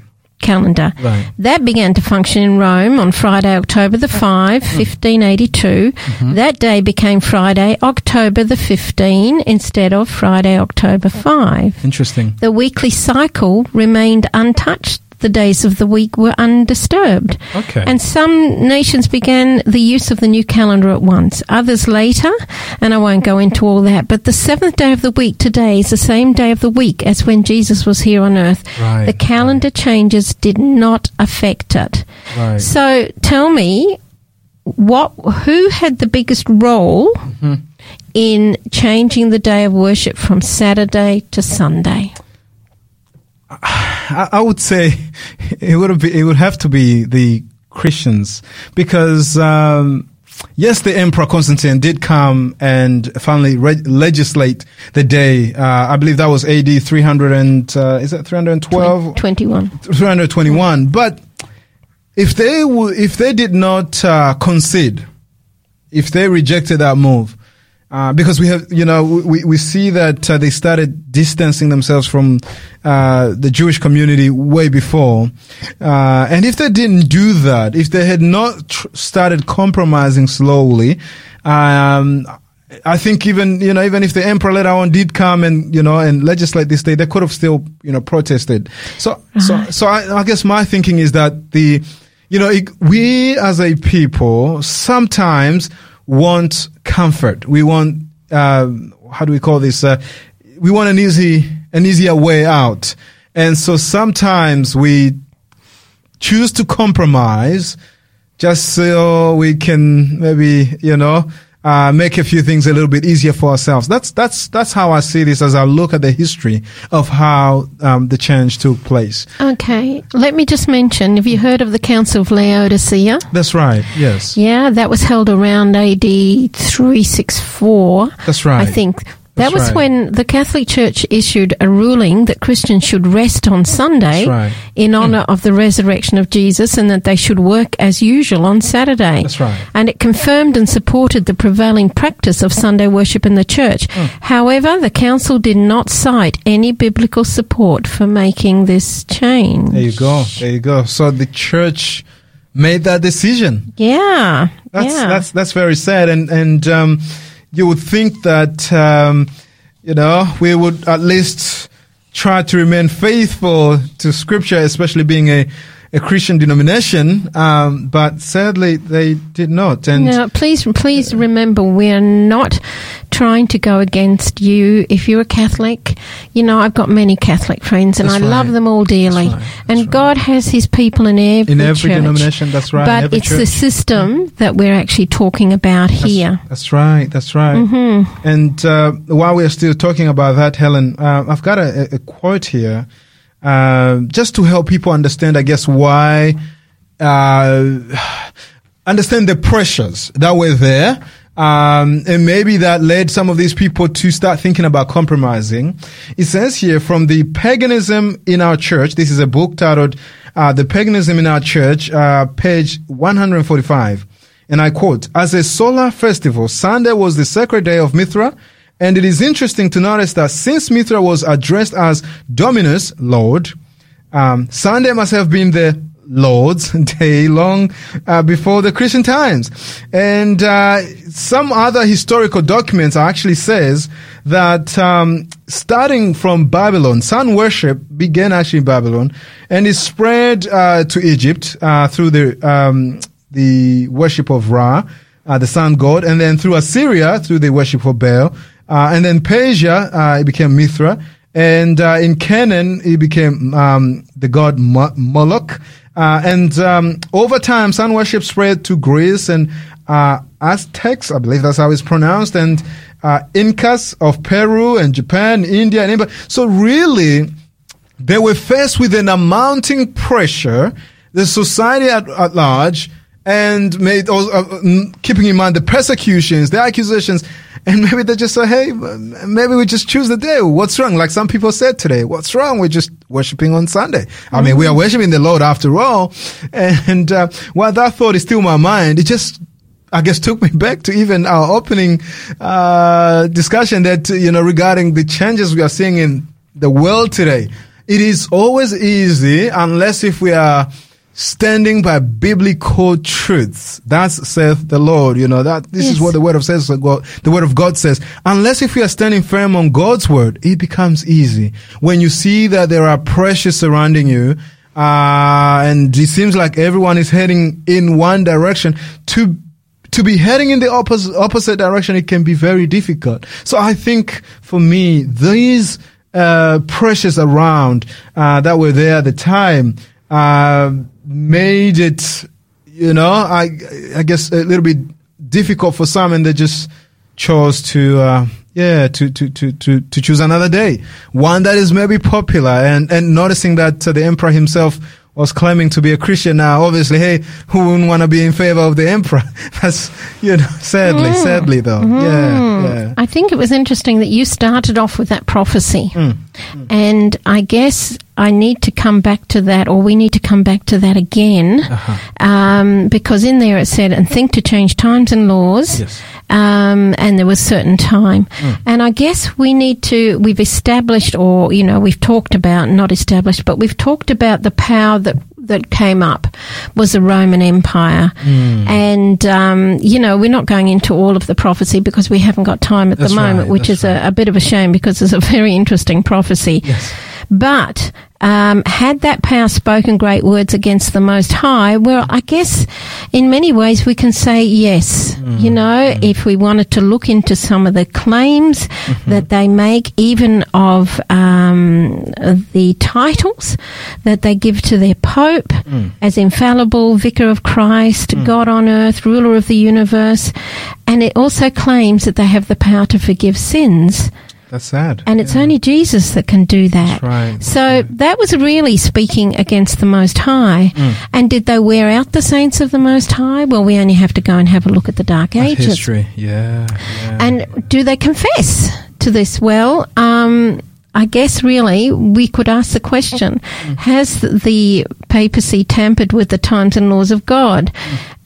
Calendar. Right. That began to function in Rome on Friday, October the 5, mm-hmm. 1582. Mm-hmm. That day became Friday, October the 15, instead of Friday, October 5. Interesting. The weekly cycle remained untouched. The days of the week were undisturbed. Okay. And some nations began the use of the new calendar at once, others later, and I won't go into all that. But the seventh day of the week today is the same day of the week as when Jesus was here on earth. Right, the calendar changes did not affect it. Right. So tell me, what who had the biggest role Mm-hmm. in changing the day of worship from Saturday to Sunday? I, I would say it would be, it would have to be the Christians because um, yes, the Emperor Constantine did come and finally re- legislate the day. Uh, I believe that was AD 300 and uh, is that 312? 21. 321. But if they w- if they did not uh, concede, if they rejected that move, uh, because we have, you know, we, we see that uh, they started distancing themselves from uh, the Jewish community way before. Uh, and if they didn't do that, if they had not tr- started compromising slowly, um, I think even, you know, even if the emperor later on did come and, you know, and legislate this day, they could have still, you know, protested. So, so, so I, I guess my thinking is that the, you know, it, we as a people sometimes want comfort. We want, uh, how do we call this? Uh, we want an easy, an easier way out. And so sometimes we choose to compromise just so we can maybe, you know, uh, make a few things a little bit easier for ourselves. That's, that's, that's how I see this as I look at the history of how, um, the change took place. Okay, let me just mention have you heard of the Council of Laodicea? That's right. Yes. Yeah, that was held around AD 364. That's right. I think. That was right. when the Catholic Church issued a ruling that Christians should rest on Sunday right. in honor of the resurrection of Jesus and that they should work as usual on Saturday. That's right. And it confirmed and supported the prevailing practice of Sunday worship in the church. Hmm. However, the council did not cite any biblical support for making this change. There you go. There you go. So the church made that decision. Yeah. That's yeah. that's that's very sad, and and um, you would think that um, you know we would at least try to remain faithful to Scripture, especially being a a Christian denomination, um, but sadly they did not. And Now, please, please remember, we're not trying to go against you. If you're a Catholic, you know I've got many Catholic friends, and That's I love them all dearly. That's right. And right. God has His people in every in every church. denomination, that's right. But it's the system that we're actually talking about here. That's, right. That's right. Mm-hmm. And uh, while we're still talking about that, Helen, uh, I've got a, a quote here, uh, just to help people understand, I guess, why uh, understand the pressures that were there. Um, and maybe that led some of these people to start thinking about compromising. It says here from the paganism in our church. This is a book titled uh, "The Paganism in Our Church," uh, page 145, and I quote: "As a solar festival, Sunday was the sacred day of Mithra." And it is interesting to notice that since Mithra was addressed as Dominus, Lord, um, Sunday must have been the Lord's Day long uh, before the Christian times. And uh, some other historical documents actually says that um, starting from Babylon, sun worship began actually in Babylon, and it spread uh, to Egypt uh, through the um, the worship of Ra, uh, the sun god, and then through Assyria through the worship of Baal, uh, and then Persia uh, it became Mithra. And uh, in Canaan, it became um, the god Mo- Moloch. Uh, and um, over time, sun worship spread to Greece and uh, Aztecs, I believe that's how it's pronounced, and uh, Incas of Peru and Japan, India, and India. So really, they were faced with an amounting pressure, the society at, at large, and made also, uh, mm, keeping in mind the persecutions, the accusations, and maybe they just say, "Hey, maybe we just choose the day. What's wrong?" Like some people said today, "What's wrong? We're just worshiping on Sunday." I mean, we are worshiping the Lord after all. And uh, while that thought is still in my mind, it just I guess took me back to even our opening uh, discussion that you know regarding the changes we are seeing in the world today. It is always easy unless if we are standing by biblical truths. That's saith the Lord. You know that this is what the word of says. God, the word of God says. Unless if we are standing firm on God's word, it becomes easy. When you see that there are pressures surrounding you, uh, and it seems like everyone is heading in one direction to to be heading in the opposite opposite direction it can be very difficult so i think for me these uh, pressures around uh, that were there at the time uh, made it you know i i guess a little bit difficult for some and they just chose to uh, yeah to, to to to to choose another day one that is maybe popular and and noticing that uh, the emperor himself was claiming to be a Christian now. Obviously, hey, who wouldn't want to be in favor of the emperor? That's, you know, sadly, sadly though. Yeah, yeah. I think it was interesting that you started off with that prophecy. Mm. And I guess I need to come back to that, or we need to come back to that again, Uh-huh. um, because in there it said, and think to change times and laws. Yes. Um, and there was certain time. And I guess we need to, we've established, or, you know, we've talked about, not established, but we've talked about the power that, that came up was the Roman Empire. And, um, you know, we're not going into all of the prophecy because we haven't got time at That's the moment, right, which is a, a bit of a shame because it's a very interesting prophecy. Yes. But um, had that power spoken great words against the Most High, well, I guess in many ways we can say yes. Mm-hmm. You know, mm-hmm. if we wanted to look into some of the claims mm-hmm. that they make, even of um, the titles that they give to their Pope mm. as infallible, Vicar of Christ, mm. God on earth, ruler of the universe, and it also claims that they have the power to forgive sins. That's sad. And it's Yeah. only Jesus that can do that. That's right. So that was really speaking against the Most High. Mm. And did they wear out the saints of the Most High? Well, we only have to go and have a look at the Dark That's Ages. history. Yeah. yeah. And do they confess to this? Well, um, I guess really we could ask the question Has the papacy tampered with the times and laws of God?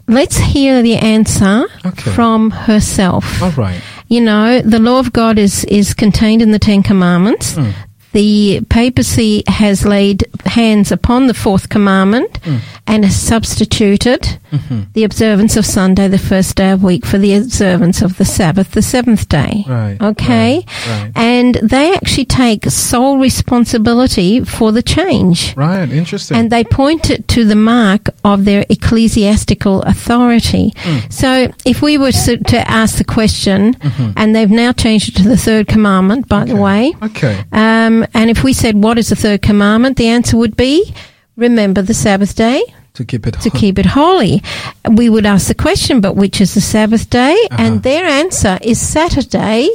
Let's hear the answer Okay. from herself. all right. You know, the law of God is, is contained in the Ten Commandments. Hmm. The papacy has laid hands upon the fourth commandment and has substituted the observance of Sunday, the first day of week, for the observance of the Sabbath, the seventh day. Right, Okay. right, right. And they actually take sole responsibility for the change. Right. Interesting. And they point it to the mark of their ecclesiastical authority. Hmm. So if we were to to ask the question, and they've now changed it to the third commandment, by the way, Mm-hmm. okay. um, and if we said, what is the third commandment? The answer would be, remember the Sabbath day To keep it. to keep it holy. We would ask the question, but which is the Sabbath day? Uh-huh. And their answer is Saturday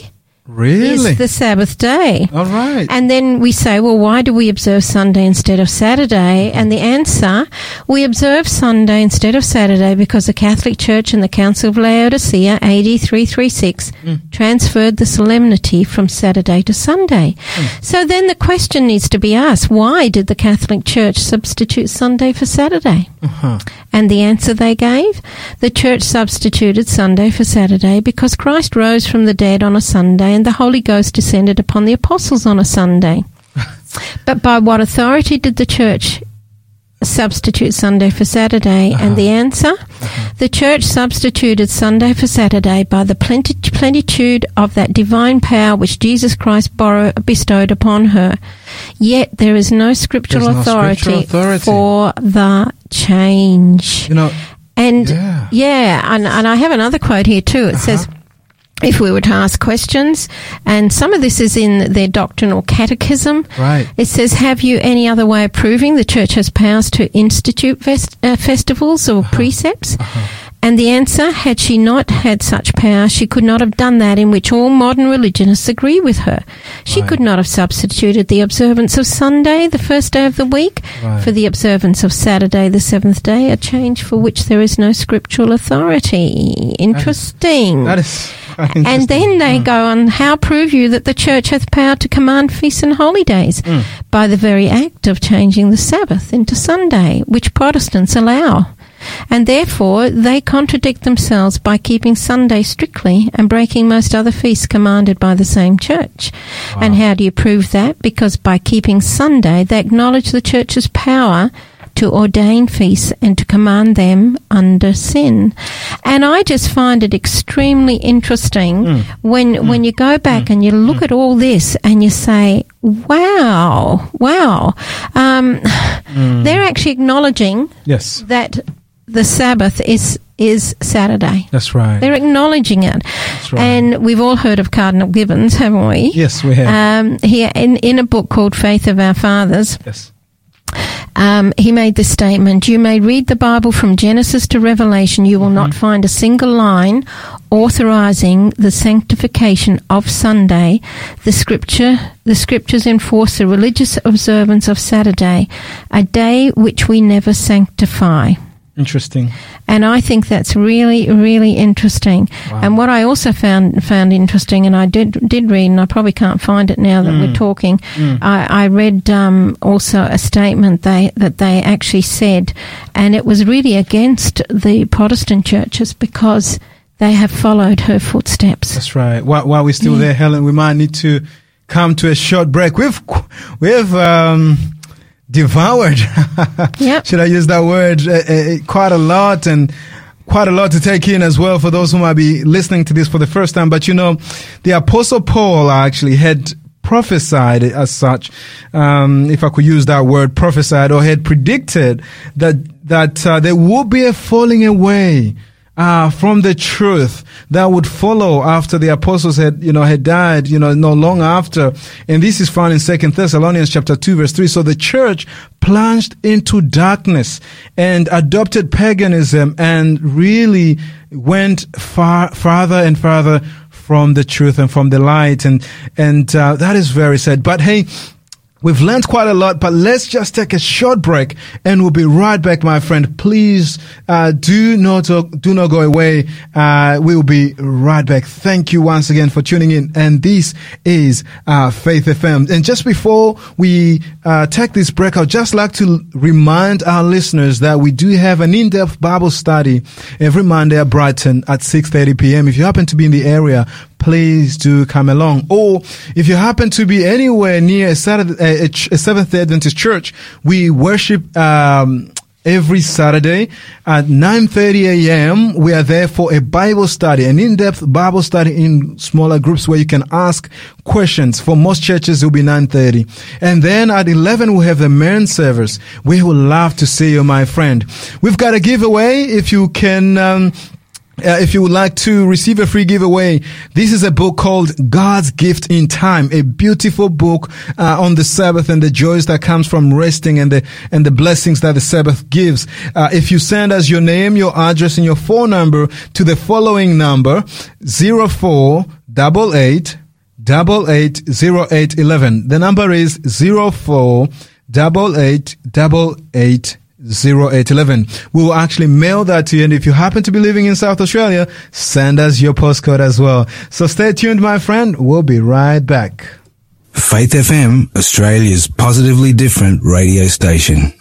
really. is the Sabbath day. All right. And then we say, well, why do we observe Sunday instead of Saturday? And the answer, we observe Sunday instead of Saturday because the Catholic Church and the Council of Laodicea, AD 336, transferred the solemnity from Saturday to Sunday. So then the question needs to be asked, why did the Catholic Church substitute Sunday for Saturday? Uh-huh. And the answer they gave? The church substituted Sunday for Saturday because Christ rose from the dead on a Sunday and the Holy Ghost descended upon the apostles on a Sunday. but by what authority did the church substitute Sunday for Saturday? And uh-huh. the answer? Uh-huh. The church substituted Sunday for Saturday by the plenitude of that divine power which Jesus Christ borrow- bestowed upon her. Yet there is no scriptural, no authority, scriptural authority. for the change. You know. And Yeah. yeah, and, and I have another quote here too. It says, uh-huh. If we were to ask questions, and some of this is in their doctrinal catechism, Right. it says, Have you any other way of proving the church has powers to institute fest- uh, festivals or precepts? And the answer, had she not had such power, she could not have done that in which all modern religionists agree with her. She Right. could not have substituted the observance of Sunday, the first day of the week, Right. for the observance of Saturday, the seventh day, a change for which there is no scriptural authority. Interesting. That is. quite And then they go on, how prove you that the church hath power to command feasts and holidays? Mm. By the very act of changing the Sabbath into Sunday, which Protestants allow. And therefore, they contradict themselves by keeping Sunday strictly and breaking most other feasts commanded by the same church. And how do you prove that? Because by keeping Sunday, they acknowledge the church's power to ordain feasts and to command them under sin. And I just find it extremely interesting hmm. when hmm. when you go back hmm. and you look at all this and you say, "Wow, wow," um, they're actually acknowledging Yes. that the Sabbath is is Saturday. That's right. They're acknowledging it, That's right. and we've all heard of Cardinal Gibbons, haven't we? yes, we have. Um, he in in a book called Faith of Our Fathers, yes. um, he made this statement You may read the Bible from Genesis to Revelation, you will not find a single line authorizing the sanctification of Sunday. The scripture, the scriptures enforce the religious observance of Saturday, a day which we never sanctify. Interesting. And I think that's really, really interesting. Wow. And what I also found found interesting, and I did did read, and I probably can't find it now that we're talking. I, I read um, also a statement they that they actually said, and it was really against the Protestant churches because they have followed her footsteps. That's right. While, while we're still Yeah. there, Helen, we might need to come to a short break. We've we've um, devoured. Yep. Should I use that word? Uh, uh, quite a lot and. Quite a lot to take in as well for those who might be listening to this for the first time. But you know, the Apostle Paul actually had prophesied as such, um, if I could use that word, prophesied or had predicted that that uh, there would be a falling away uh, from the truth that would follow after the apostles had, you know, had died, you know, no long after. And this is found in Second Thessalonians chapter 2 verse 3. So the church plunged into darkness and adopted paganism and really went far, farther and farther from the truth and from the light. And, and, uh, that is very sad. But hey, We've learned quite a lot, but let's just take a short break and we'll be right back, my friend. Please, uh, do not, do not go away. Uh, we'll be right back. Thank you once again for tuning in. And this is, uh, Faith FM. And just before we, uh, take this break, I'd just like to remind our listeners that we do have an in-depth Bible study every Monday at Brighton at 6.30 p.m. If you happen to be in the area, please do come along. Or if you happen to be anywhere near a, Saturday, a, a Seventh Day Adventist church, we worship. Um, every Saturday at 9:30 a.m. We are there for a Bible study, an in-depth Bible study in smaller groups where you can ask questions. For most churches, it will be 9:30, and then at 11 we have the main service. We would love to see you, my friend. We've got a giveaway. If you can. Um, uh, if you would like to receive a free giveaway, this is a book called God's Gift in Time, a beautiful book uh, on the Sabbath and the joys that comes from resting and the and the blessings that the Sabbath gives. Uh, if you send us your name, your address, and your phone number to the following number zero four double eight double eight zero eight eleven. The number is zero four double eight double eight. 0811. We will actually mail that to you. And if you happen to be living in South Australia, send us your postcode as well. So stay tuned, my friend. We'll be right back. Faith FM, Australia's positively different radio station.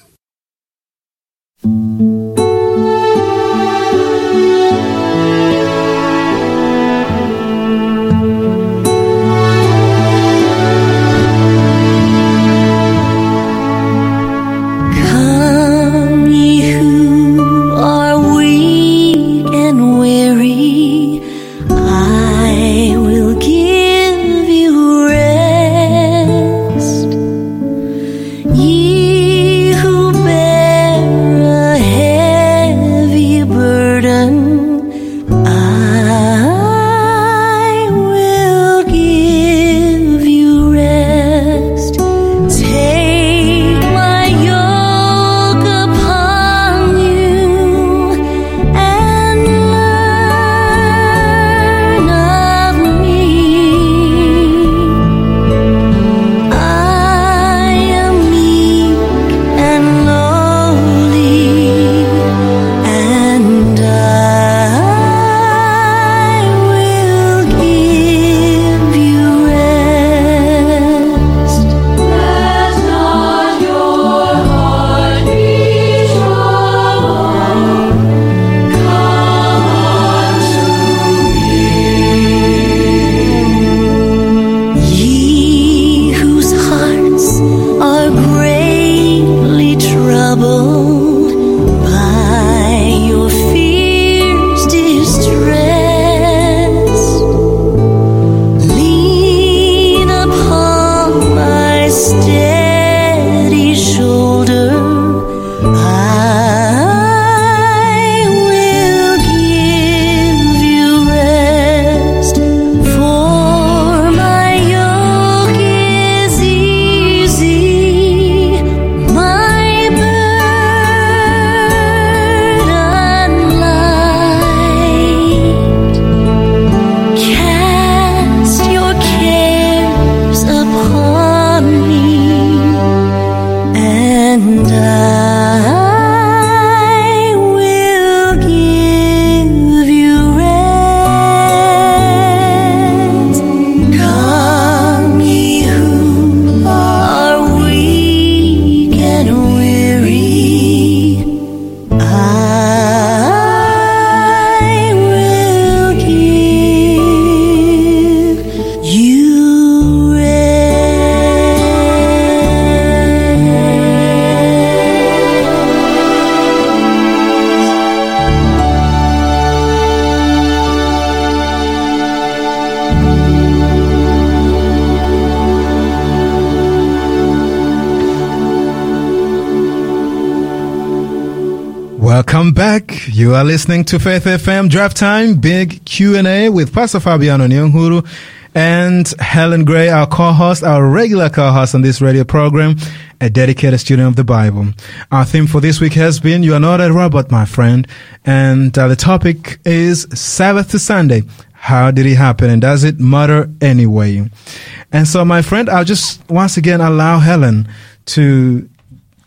You are listening to Faith FM Drive Time, big Q&A with Pastor Fabiano Nyonguru and Helen Gray, our co-host, our regular co-host on this radio program, a dedicated student of the Bible. Our theme for this week has been, you are not a robot, my friend. And uh, the topic is Sabbath to Sunday. How did it happen? And does it matter anyway? And so, my friend, I'll just once again allow Helen to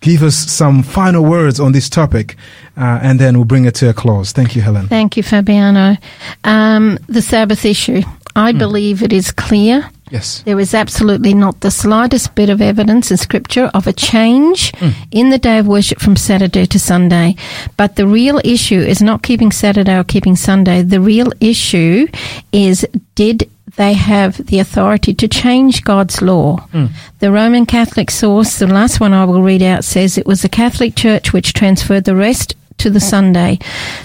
give us some final words on this topic, uh, and then we'll bring it to a close. Thank you, Helen. Thank you, Fabiano. Um, the Sabbath issue. I believe it is clear. Yes. There is absolutely not the slightest bit of evidence in Scripture of a change in the day of worship from Saturday to Sunday. But the real issue is not keeping Saturday or keeping Sunday. The real issue is did they have the authority to change God's law. Hmm. The Roman Catholic source, the last one I will read out, says it was the Catholic Church which transferred the rest to the Sunday.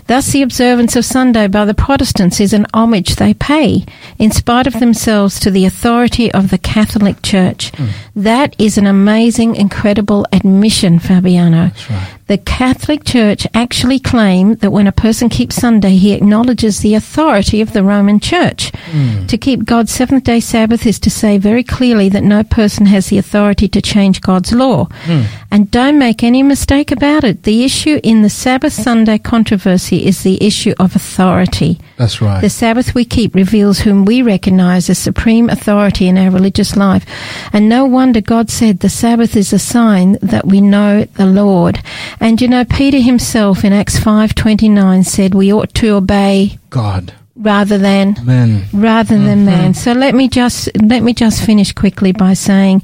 Thus, the observance of Sunday by the Protestants is an homage they pay, in spite of themselves, to the authority of the Catholic Church. Hmm. That is an amazing, incredible admission, Fabiano. right. The Catholic Church actually claim that when a person keeps Sunday, he acknowledges the authority of the Roman Church. Hmm. To keep God's seventh day Sabbath is to say very clearly that no person has the authority to change God's law. Hmm. And don't make any mistake about it. The issue in the Sabbath Sunday controversy is the issue of authority. That's right. The Sabbath we keep reveals whom we recognize as supreme authority in our religious life. And no wonder God said the Sabbath is a sign that we know the Lord. And you know, Peter himself in Acts 5.29 said we ought to obey God. Rather than Man. rather than man. So let me just let me just finish quickly by saying,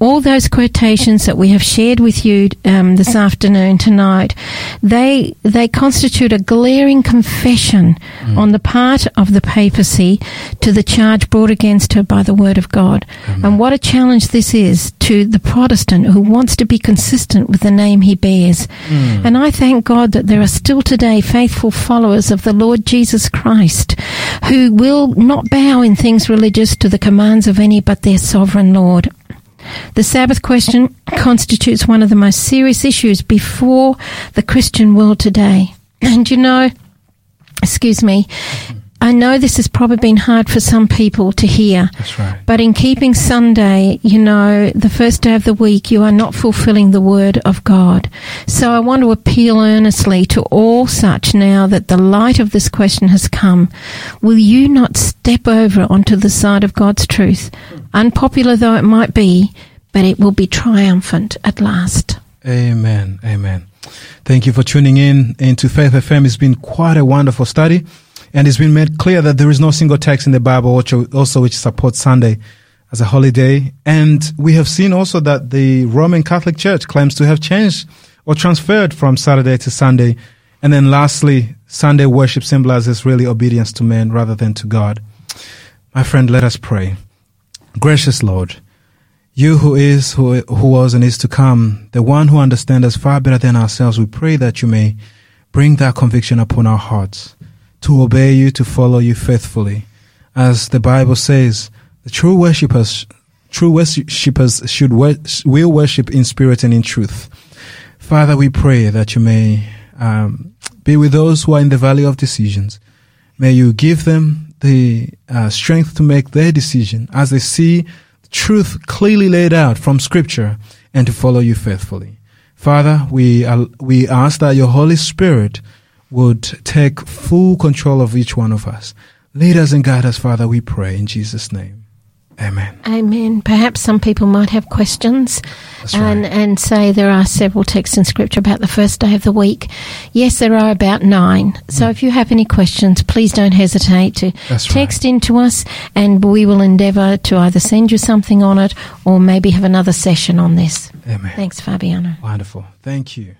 all those quotations that we have shared with you um, this afternoon tonight, they they constitute a glaring confession on the part of the papacy to the charge brought against her by the word of God. And what a challenge this is to the Protestant who wants to be consistent with the name he bears. And I thank God that there are still today faithful followers of the Lord Jesus Christ who will not bow in things religious to the commands of any but their sovereign Lord. The Sabbath question constitutes one of the most serious issues before the Christian world today. And you know, excuse me, I know this has probably been hard for some people to hear. That's right. But in keeping Sunday, you know, the first day of the week, you are not fulfilling the word of God. So I want to appeal earnestly to all such now that the light of this question has come. Will you not step over onto the side of God's truth? Unpopular though it might be, but it will be triumphant at last. Amen. Amen. Thank you for tuning in into Faith FM. It's been quite a wonderful study. And it's been made clear that there is no single text in the Bible also which supports Sunday as a holiday. And we have seen also that the Roman Catholic Church claims to have changed or transferred from Saturday to Sunday. And then lastly, Sunday worship symbolizes really obedience to men rather than to God. My friend, let us pray. Gracious Lord, you who is, who, who was, and is to come, the one who understands us far better than ourselves, we pray that you may bring that conviction upon our hearts to obey you, to follow you faithfully. As the Bible says, the true worshippers, true worshippers should will worship in spirit and in truth. Father, we pray that you may um, be with those who are in the valley of decisions. May you give them the uh, strength to make their decision as they see truth clearly laid out from Scripture and to follow you faithfully. Father, we we ask that your Holy Spirit would take full control of each one of us. Lead us and guide us, Father, we pray in Jesus' name. Amen. Amen. Perhaps some people might have questions That's and, and say there are several texts in Scripture about the first day of the week. Yes, there are about nine. So if you have any questions, please don't hesitate to Mm. That's right. text into us and we will endeavour to either send you something on it or maybe have another session on this. Amen. Thanks, Fabiano. Wonderful. Thank you.